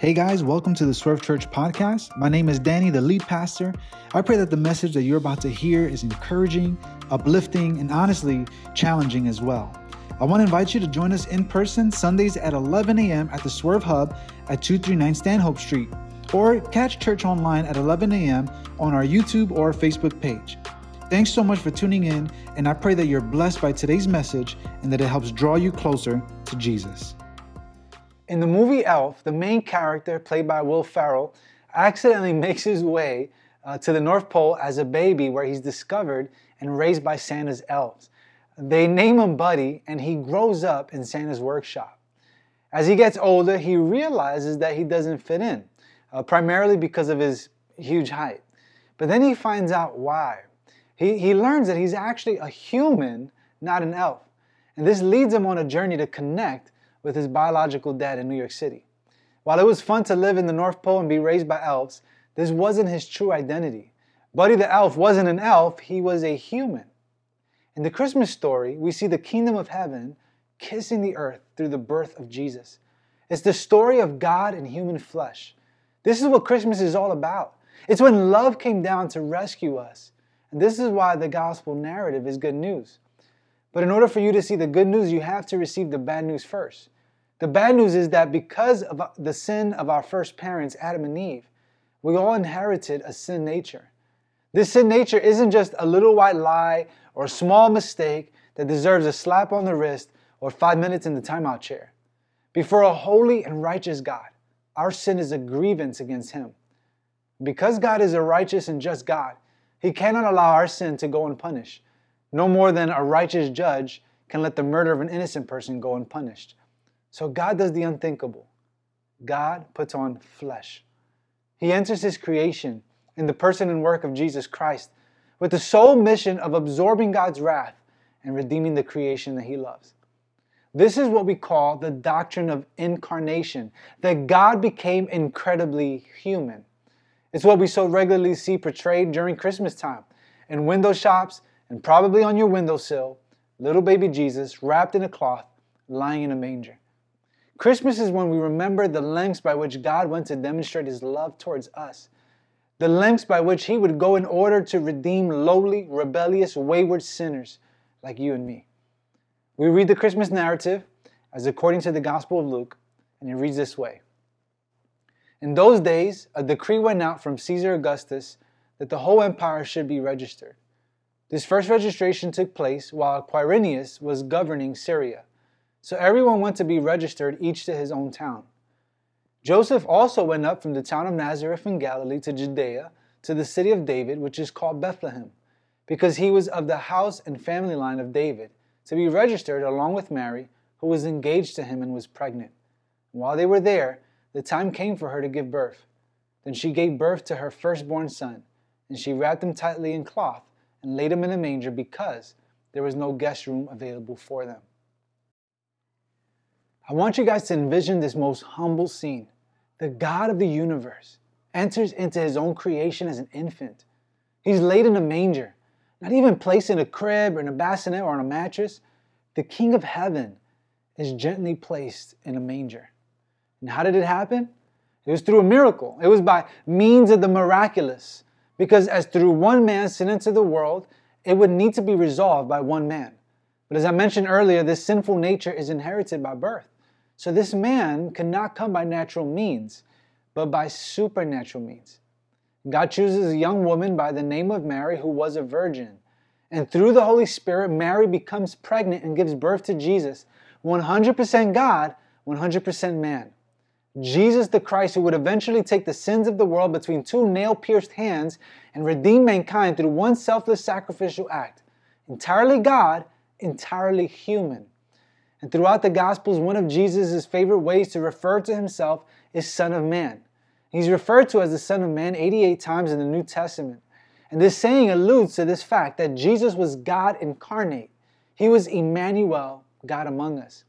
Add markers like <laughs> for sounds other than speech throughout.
Hey guys, welcome to the Swerve Church podcast. My name is Danny, the lead pastor. I pray that the message that you're about to hear is encouraging, uplifting, and honestly challenging as well. I want to invite you to join us in person Sundays at 11 a.m. at the Swerve Hub at 239 Stanhope Street, or catch church online at 11 a.m. on our YouTube or Facebook page. Thanks so much for tuning in, and I pray that you're blessed by today's message and that it helps draw you closer to Jesus. In the movie Elf, the main character, played by Will Ferrell, accidentally <laughs> makes his way uh, to the North Pole as a baby, where he's discovered and raised by Santa's elves. They name him Buddy, and he grows up in Santa's workshop. As he gets older, he realizes that he doesn't fit in, uh, primarily because of his huge height. But then he finds out why. He, he learns that he's actually a human, not an elf. And this leads him on a journey to connect with his biological dad in New York City. While it was fun to live in the North Pole and be raised by elves, this wasn't his true identity. Buddy the elf wasn't an elf, he was a human. In the Christmas story, we see the kingdom of heaven kissing the earth through the birth of Jesus. It's the story of God in human flesh. This is what Christmas is all about. It's when love came down to rescue us. And this is why the gospel narrative is good news. But in order for you to see the good news, you have to receive the bad news first. The bad news is that because of uh, the sin of our first parents, Adam and Eve, we all inherited a sin nature. This sin nature isn't just a little white lie or a small mistake that deserves a slap on the wrist or five minutes in the timeout chair. Before a holy and righteous God, our sin is a grievance against Him. Because God is a righteous and just God, He cannot allow our sin to go unpunished no more than a righteous judge can let the murder of an innocent person go unpunished. So God does the unthinkable. God puts on flesh. He enters his creation in the person and work of Jesus Christ with the sole mission of absorbing God's wrath and redeeming the creation that he loves. This is what we call the doctrine of incarnation, that God became incredibly human. It's what we so regularly see portrayed during Christmas time in window shops and probably on your windowsill, little baby Jesus wrapped in a cloth, lying in a manger. Christmas is when we remember the lengths by which God went to demonstrate his love towards us, the lengths by which he would go in order to redeem lowly, rebellious, wayward sinners like you and me. We read the Christmas narrative as according to the Gospel of Luke, and it reads this way. In those days, a decree went out from Caesar Augustus that the whole empire should be registered. This first registration took place while Quirinius was governing Syria. So everyone went to be registered, each to his own town. Joseph also went up from the town of Nazareth in Galilee to Judea, to the city of David, which is called Bethlehem, because he was of the house and family line of David, to be registered along with Mary, who was engaged to him and was pregnant. While they were there, the time came for her to give birth. Then she gave birth to her firstborn son, and she wrapped him tightly in cloth and laid him in a manger because there was no guest room available for them. I want you guys to envision this most humble scene. The God of the universe enters into his own creation as an infant. He's laid in a manger, not even placed in a crib or in a bassinet or on a mattress. The King of heaven is gently placed in a manger. And how did it happen? It was through a miracle. It was by means of the miraculous. Because as through one man sin into the world, it would need to be resolved by one man. But as I mentioned earlier, this sinful nature is inherited by birth. So this man cannot come by natural means, but by supernatural means. God chooses a young woman by the name of Mary who was a virgin. And through the Holy Spirit, Mary becomes pregnant and gives birth to Jesus, 100% God, 100% man. Jesus the Christ, who would eventually take the sins of the world between two nail pierced hands and redeem mankind through one selfless sacrificial act. Entirely God, entirely human. And throughout the Gospels, one of Jesus' favorite ways to refer to himself is Son of Man. He's referred to as the Son of Man 88 times in the New Testament. And this saying alludes to this fact that Jesus was God incarnate. He was Emmanuel, God among us.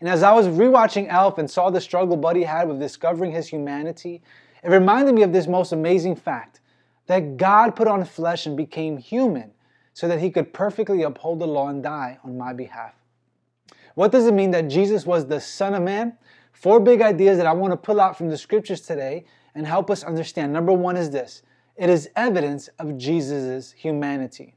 And as I was rewatching Elf and saw the struggle Buddy had with discovering his humanity, it reminded me of this most amazing fact that God put on flesh and became human so that he could perfectly uphold the law and die on my behalf. What does it mean that Jesus was the Son of Man? four big ideas that I want to pull out from the scriptures today and help us understand. Number one is this it is evidence of Jesus' humanity.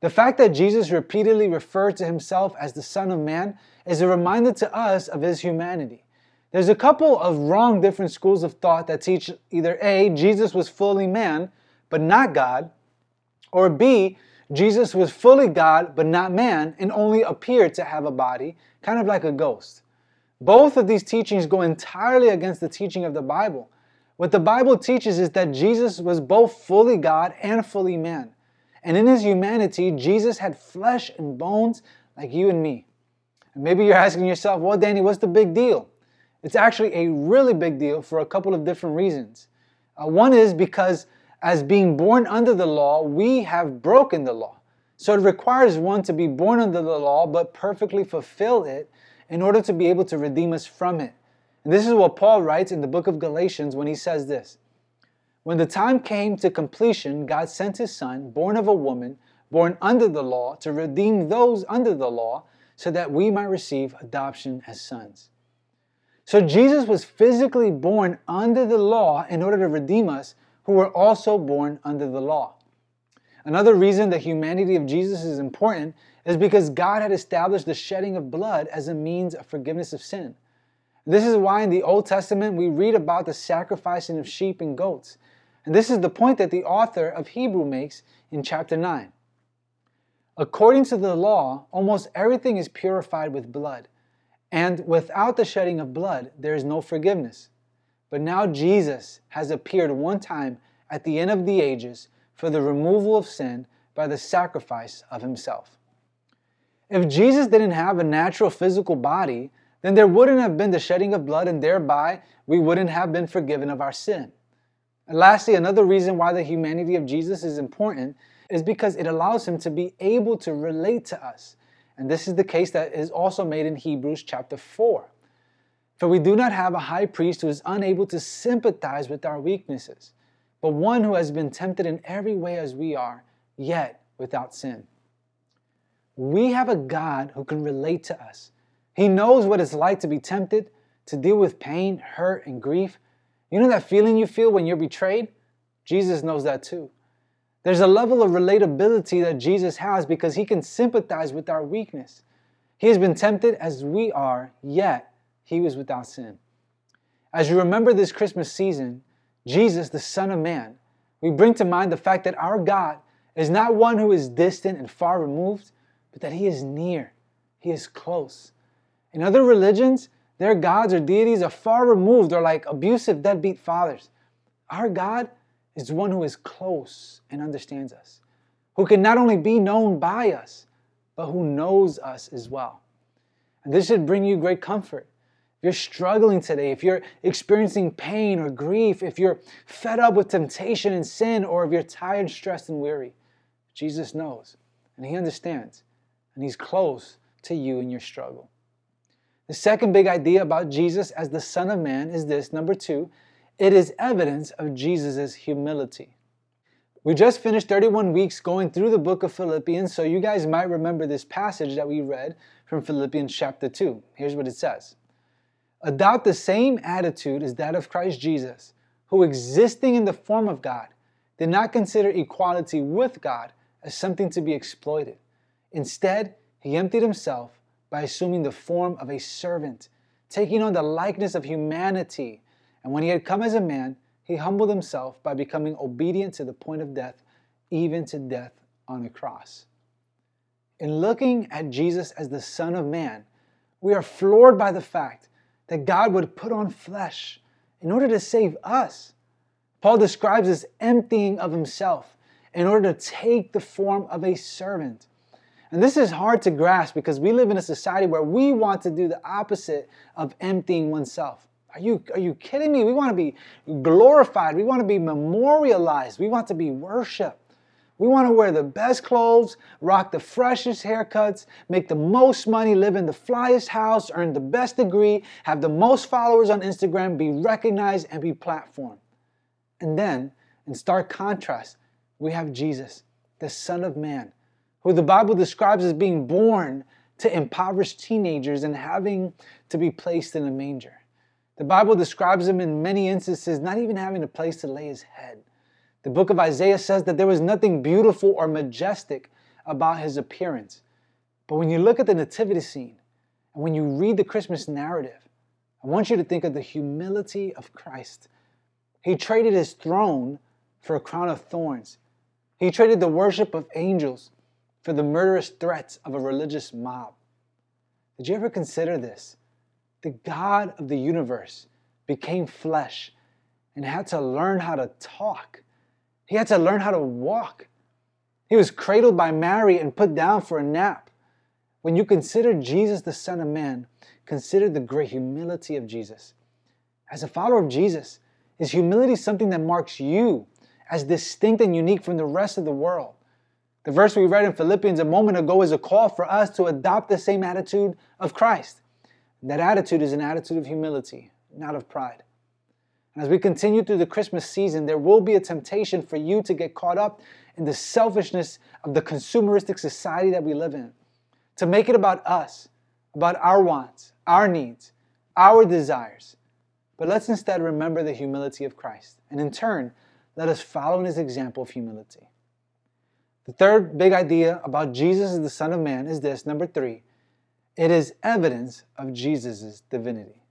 The fact that Jesus repeatedly referred to himself as the Son of Man is a reminder to us of his humanity. There's a couple of wrong different schools of thought that teach either A, Jesus was fully man, but not God, or B, Jesus was fully God, but not man, and only appeared to have a body, kind of like a ghost. Both of these teachings go entirely against the teaching of the Bible. What the Bible teaches is that Jesus was both fully God and fully man. And in his humanity, Jesus had flesh and bones like you and me. And maybe you're asking yourself, well, Danny, what's the big deal? It's actually a really big deal for a couple of different reasons. Uh, one is because as being born under the law, we have broken the law. So it requires one to be born under the law, but perfectly fulfill it in order to be able to redeem us from it. And this is what Paul writes in the book of Galatians when he says this When the time came to completion, God sent his son, born of a woman, born under the law, to redeem those under the law, so that we might receive adoption as sons. So Jesus was physically born under the law in order to redeem us who were also born under the law. Another reason the humanity of Jesus is important is because God had established the shedding of blood as a means of forgiveness of sin. This is why in the Old Testament we read about the sacrificing of sheep and goats. And this is the point that the author of Hebrew makes in chapter 9. According to the law, almost everything is purified with blood. And without the shedding of blood, there is no forgiveness. But now Jesus has appeared one time at the end of the ages for the removal of sin by the sacrifice of himself. If Jesus didn't have a natural physical body, then there wouldn't have been the shedding of blood, and thereby we wouldn't have been forgiven of our sin. And lastly, another reason why the humanity of Jesus is important is because it allows him to be able to relate to us. And this is the case that is also made in Hebrews chapter 4. For we do not have a high priest who is unable to sympathize with our weaknesses, but one who has been tempted in every way as we are, yet without sin. We have a God who can relate to us. He knows what it's like to be tempted, to deal with pain, hurt, and grief. You know that feeling you feel when you're betrayed? Jesus knows that too. There's a level of relatability that Jesus has because he can sympathize with our weakness. He has been tempted as we are, yet he was without sin. As you remember this Christmas season, Jesus, the Son of Man, we bring to mind the fact that our God is not one who is distant and far removed, but that He is near, He is close. In other religions, their gods or deities are far removed or like abusive deadbeat fathers. Our God is one who is close and understands us, who can not only be known by us, but who knows us as well. And this should bring you great comfort If you're struggling today, if you're experiencing pain or grief, if you're fed up with temptation and sin, or if you're tired, stressed, and weary, Jesus knows and He understands, and He's close to you in your struggle. The second big idea about Jesus as the Son of Man is this number two, it is evidence of Jesus' humility. We just finished 31 weeks going through the book of Philippians, so you guys might remember this passage that we read from Philippians chapter 2. Here's what it says. Adopt the same attitude as that of Christ Jesus, who, existing in the form of God, did not consider equality with God as something to be exploited. Instead, he emptied himself by assuming the form of a servant, taking on the likeness of humanity. And when he had come as a man, he humbled himself by becoming obedient to the point of death, even to death on a cross. In looking at Jesus as the Son of Man, we are floored by the fact that God would put on flesh in order to save us. Paul describes this emptying of himself in order to take the form of a servant. And this is hard to grasp because we live in a society where we want to do the opposite of emptying oneself. Are you, are you kidding me? We want to be glorified. We want to be memorialized. We want to be worshiped. We want to wear the best clothes, rock the freshest haircuts, make the most money, live in the flyest house, earn the best degree, have the most followers on Instagram, be recognized, and be platformed. And then, in stark contrast, we have Jesus, the Son of Man, who the Bible describes as being born to impoverished teenagers and having to be placed in a manger. The Bible describes him in many instances not even having a place to lay his head. The book of Isaiah says that there was nothing beautiful or majestic about his appearance. But when you look at the nativity scene and when you read the Christmas narrative, I want you to think of the humility of Christ. He traded his throne for a crown of thorns. He traded the worship of angels for the murderous threats of a religious mob. Did you ever consider this? The God of the universe became flesh and had to learn how to talk. He had to learn how to walk. He was cradled by Mary and put down for a nap. When you consider Jesus, the Son of Man, consider the great humility of Jesus. As a follower of Jesus, is humility something that marks you as distinct and unique from the rest of the world? The verse we read in Philippians a moment ago is a call for us to adopt the same attitude of Christ. That attitude is an attitude of humility, not of pride. And as we continue through the Christmas season, there will be a temptation for you to get caught up in the selfishness of the consumeristic society that we live in, to make it about us, about our wants, our needs, our desires. But let's instead remember the humility of Christ. And in turn, let us follow in his example of humility. The third big idea about Jesus as the Son of Man is this number three, it is evidence of Jesus' divinity.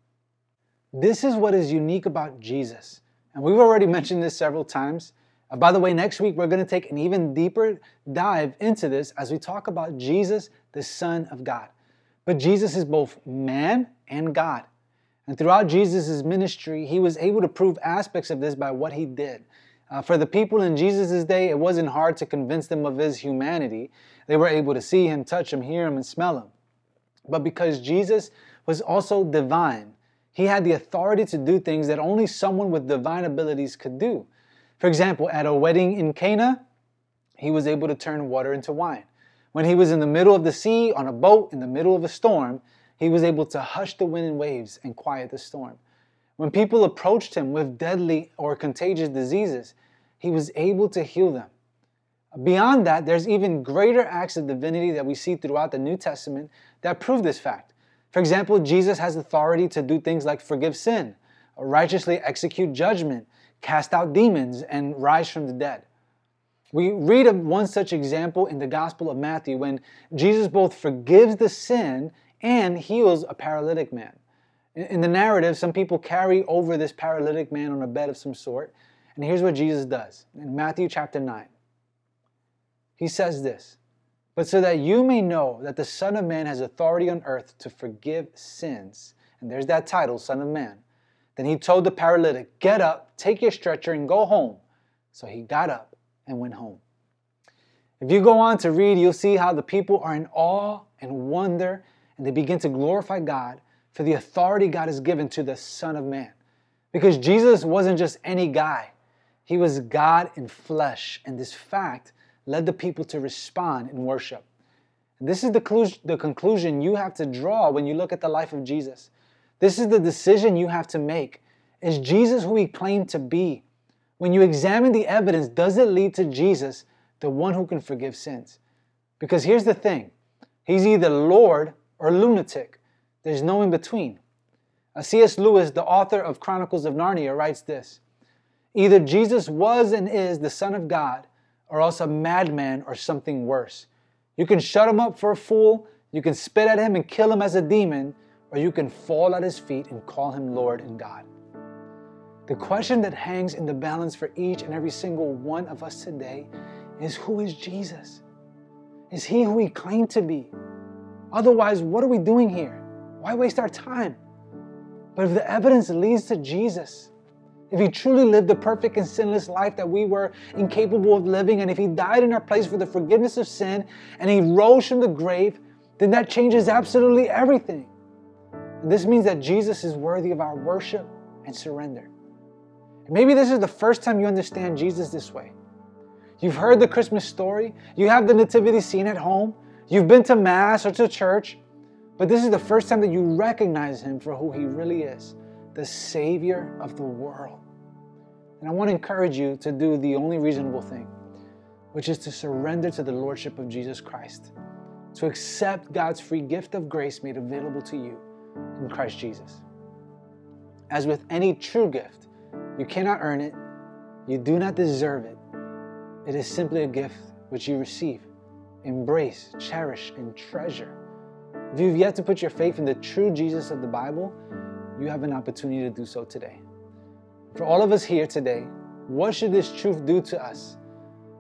This is what is unique about Jesus. And we've already mentioned this several times. Uh, by the way, next week we're going to take an even deeper dive into this as we talk about Jesus, the Son of God. But Jesus is both man and God. And throughout Jesus' ministry, he was able to prove aspects of this by what he did. Uh, for the people in Jesus' day, it wasn't hard to convince them of his humanity. They were able to see him, touch him, hear him, and smell him. But because Jesus was also divine, he had the authority to do things that only someone with divine abilities could do. For example, at a wedding in Cana, he was able to turn water into wine. When he was in the middle of the sea on a boat in the middle of a storm, he was able to hush the wind and waves and quiet the storm. When people approached him with deadly or contagious diseases, he was able to heal them. Beyond that, there's even greater acts of divinity that we see throughout the New Testament that prove this fact. For example, Jesus has authority to do things like forgive sin, righteously execute judgment, cast out demons, and rise from the dead. We read of one such example in the Gospel of Matthew when Jesus both forgives the sin and heals a paralytic man. In the narrative, some people carry over this paralytic man on a bed of some sort. And here's what Jesus does in Matthew chapter 9. He says this But so that you may know that the Son of Man has authority on earth to forgive sins, and there's that title, Son of Man. Then he told the paralytic, Get up, take your stretcher, and go home. So he got up and went home. If you go on to read, you'll see how the people are in awe and wonder, and they begin to glorify God for the authority God has given to the Son of Man. Because Jesus wasn't just any guy, he was God in flesh, and this fact led the people to respond in worship. This is the, the conclusion you have to draw when you look at the life of Jesus. This is the decision you have to make. Is Jesus who he claimed to be? When you examine the evidence, does it lead to Jesus, the one who can forgive sins? Because here's the thing He's either Lord or lunatic, there's no in between. C.S. Lewis, the author of Chronicles of Narnia, writes this Either Jesus was and is the Son of God, or else a madman or something worse. You can shut him up for a fool, you can spit at him and kill him as a demon, or you can fall at his feet and call him Lord and God. The question that hangs in the balance for each and every single one of us today is who is Jesus? Is he who he claimed to be? Otherwise, what are we doing here? Why waste our time? But if the evidence leads to Jesus, if he truly lived the perfect and sinless life that we were incapable of living, and if he died in our place for the forgiveness of sin, and he rose from the grave, then that changes absolutely everything. And this means that Jesus is worthy of our worship and surrender. Maybe this is the first time you understand Jesus this way. You've heard the Christmas story, you have the nativity scene at home, you've been to Mass or to church, but this is the first time that you recognize Him for who He really is the Savior of the world. And I want to encourage you to do the only reasonable thing, which is to surrender to the Lordship of Jesus Christ. to accept God's free gift of grace made available to you in Christ Jesus. As with any true gift, you cannot earn it, you do not deserve it. It is simply a gift which you receive, embrace, cherish, and treasure. If you've yet to put your faith in the true Jesus of the Bible, you have an opportunity to do so today. For all of us here today, what should this truth do to us?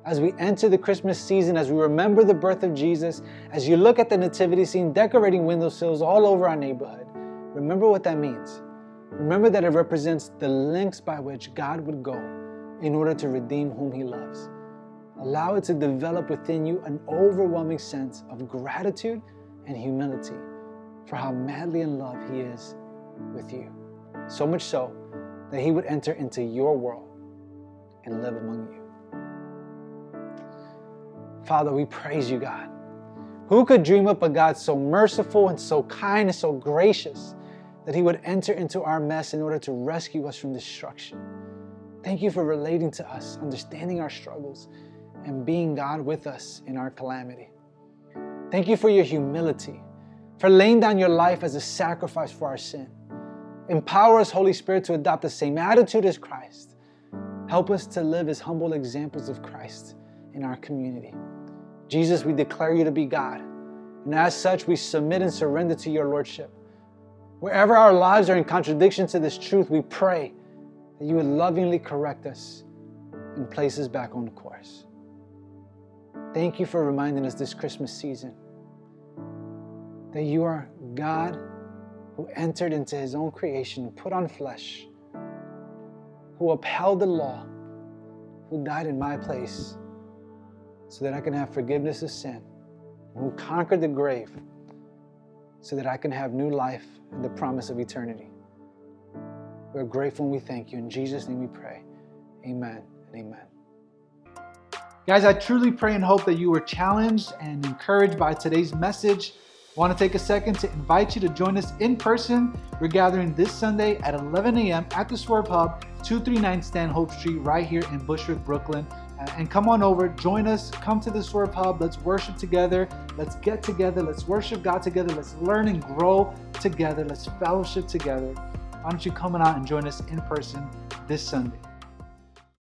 As we enter the Christmas season, as we remember the birth of Jesus, as you look at the nativity scene decorating windowsills all over our neighborhood, remember what that means. Remember that it represents the lengths by which God would go in order to redeem whom He loves. Allow it to develop within you an overwhelming sense of gratitude and humility for how madly in love He is with you. So much so that He would enter into your world and live among you. Father, we praise you, God. Who could dream up a God so merciful and so kind and so gracious that He would enter into our mess in order to rescue us from destruction? Thank you for relating to us, understanding our struggles, and being God with us in our calamity. Thank you for your humility, for laying down your life as a sacrifice for our sin. Empower us, Holy Spirit, to adopt the same attitude as Christ. Help us to live as humble examples of Christ in our community. Jesus, we declare you to be God. And as such, we submit and surrender to your Lordship. Wherever our lives are in contradiction to this truth, we pray that you would lovingly correct us and place us back on course. Thank you for reminding us this Christmas season that you are God who entered into his own creation, put on flesh, who upheld the law, who died in my place so that I can have forgiveness of sin, who conquered the grave so that I can have new life and the promise of eternity. We're grateful and we thank you. In Jesus' name we pray. Amen and amen. Guys, I truly pray and hope that you were challenged and encouraged by today's message. Want to take a second to invite you to join us in person. We're gathering this Sunday at 11 a.m. at the Swerve Hub, 239 Stanhope Street, right here in Bushwick, Brooklyn. Uh, and come on over, join us, come to the Swerve Hub. Let's worship together. Let's get together. Let's worship God together. Let's learn and grow together. Let's fellowship together. Why don't you come on out and join us in person this Sunday?